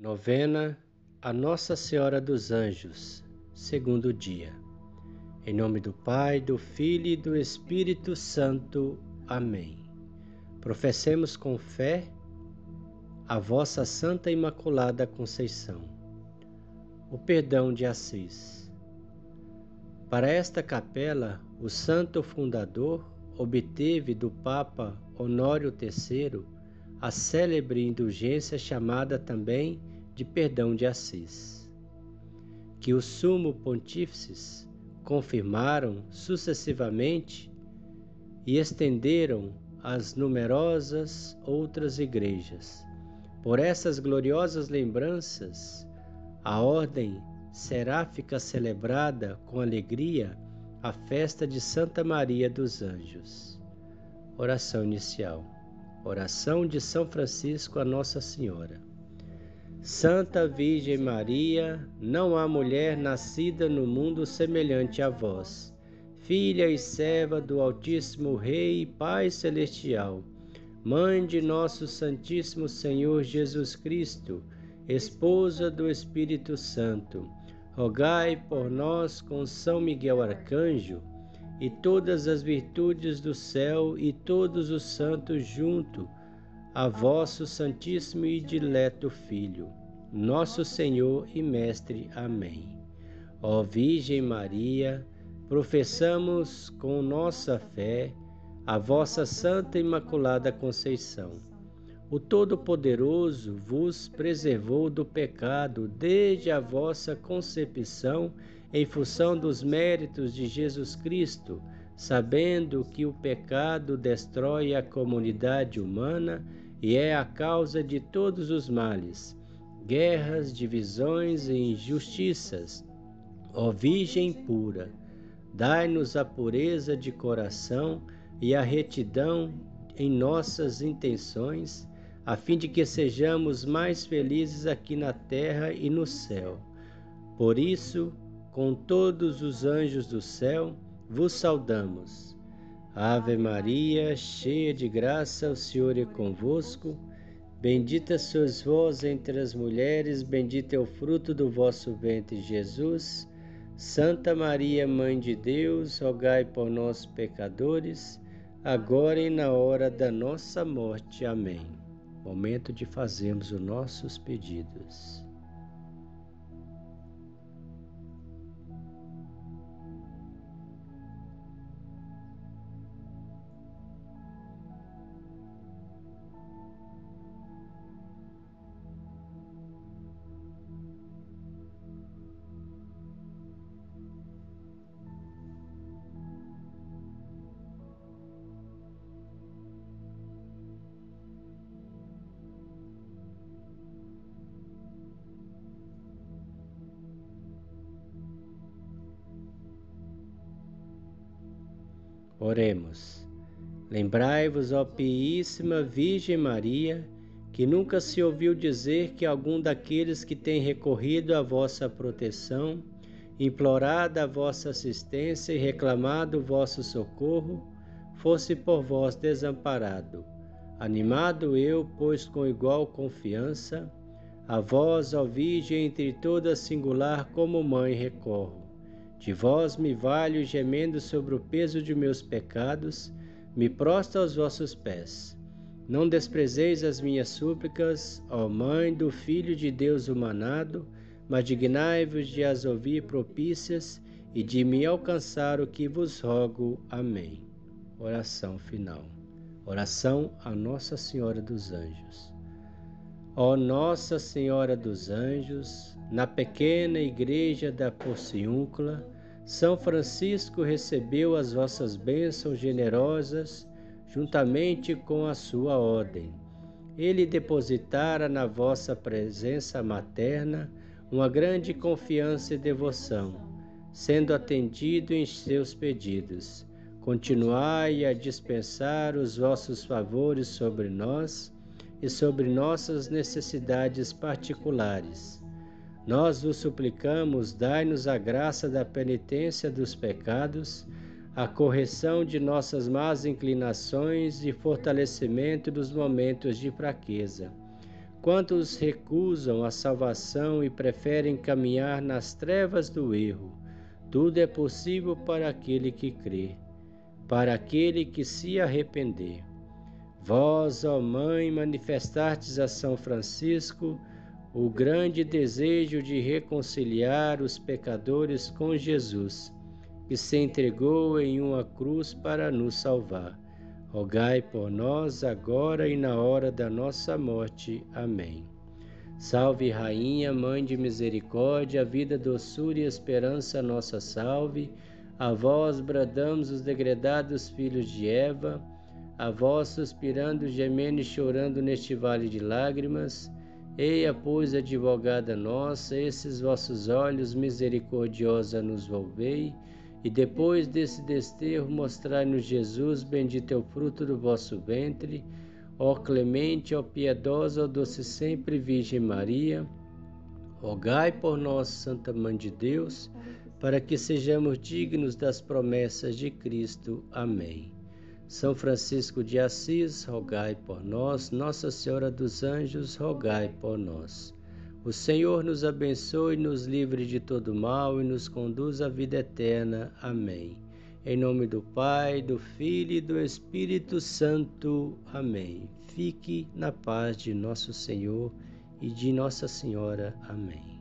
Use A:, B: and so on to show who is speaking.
A: Novena a Nossa Senhora dos Anjos, segundo dia. Em nome do Pai, do Filho e do Espírito Santo. Amém. Professemos com fé a vossa Santa Imaculada Conceição. O perdão de Assis. Para esta capela, o santo fundador obteve do Papa Honório III a célebre indulgência chamada também de perdão de Assis, que os sumo pontífices confirmaram sucessivamente e estenderam às numerosas outras igrejas. Por essas gloriosas lembranças, a ordem seráfica celebrada com alegria a festa de Santa Maria dos Anjos. Oração inicial. Oração de São Francisco a Nossa Senhora. Santa Virgem Maria, não há mulher nascida no mundo semelhante a vós, filha e serva do Altíssimo Rei e Pai Celestial, mãe de nosso Santíssimo Senhor Jesus Cristo, esposa do Espírito Santo. Rogai por nós com São Miguel Arcanjo e todas as virtudes do céu e todos os santos junto a vosso Santíssimo e dileto Filho, nosso Senhor e Mestre. Amém. Ó Virgem Maria, professamos com nossa fé a vossa Santa Imaculada Conceição. O Todo-Poderoso vos preservou do pecado desde a vossa concepção em função dos méritos de Jesus Cristo, sabendo que o pecado destrói a comunidade humana e é a causa de todos os males, guerras, divisões e injustiças. Ó Virgem pura, dai-nos a pureza de coração e a retidão em nossas intenções, a fim de que sejamos mais felizes aqui na terra e no céu. Por isso, com todos os anjos do céu, vos saudamos. Ave Maria, cheia de graça, o Senhor é convosco. Bendita sois vós entre as mulheres, bendito é o fruto do vosso ventre, Jesus. Santa Maria, Mãe de Deus, rogai por nós, pecadores, agora e na hora da nossa morte. Amém. Momento de fazermos os nossos pedidos. Oremos. Lembrai-vos, ó Piíssima Virgem Maria, que nunca se ouviu dizer que algum daqueles que tem recorrido à vossa proteção, implorado a vossa assistência e reclamado o vosso socorro, fosse por vós desamparado. Animado eu, pois com igual confiança, a vós, ó Virgem, entre todas singular como mãe recorro. De vós me valho gemendo sobre o peso de meus pecados, me prostro aos vossos pés. Não desprezeis as minhas súplicas, ó Mãe do Filho de Deus humanado, mas dignai-vos de as ouvir propícias e de me alcançar o que vos rogo. Amém. Oração final. Oração a Nossa Senhora dos Anjos. Ó Nossa Senhora dos Anjos, na pequena igreja da Porciúncula, São Francisco recebeu as vossas bênçãos generosas juntamente com a sua ordem. Ele depositara na vossa presença materna uma grande confiança e devoção, sendo atendido em seus pedidos. Continuai a dispensar os vossos favores sobre nós e sobre nossas necessidades particulares nós vos suplicamos, dai-nos a graça da penitência dos pecados, a correção de nossas más inclinações e fortalecimento dos momentos de fraqueza. quantos recusam a salvação e preferem caminhar nas trevas do erro, tudo é possível para aquele que crê, para aquele que se arrepender. Vós, ó Mãe, manifestastes a São Francisco o grande desejo de reconciliar os pecadores com Jesus, que se entregou em uma cruz para nos salvar. Rogai por nós agora e na hora da nossa morte. Amém. Salve, Rainha, Mãe de Misericórdia, vida, doçura e esperança, nossa salve. A vós bradamos os degredados filhos de Eva, a vós suspirando, gemendo e chorando neste vale de lágrimas. Eia, pois, advogada nossa, esses vossos olhos misericordiosa nos volvei, e depois desse desterro mostrai-nos Jesus, bendito é o fruto do vosso ventre. Ó clemente, ó piedosa, ó doce sempre Virgem Maria, rogai por nós, Santa Mãe de Deus, para que sejamos dignos das promessas de Cristo. Amém. São Francisco de Assis, rogai por nós. Nossa Senhora dos Anjos, rogai por nós. O Senhor nos abençoe, nos livre de todo mal e nos conduz à vida eterna. Amém. Em nome do Pai, do Filho e do Espírito Santo. Amém. Fique na paz de nosso Senhor e de Nossa Senhora. Amém.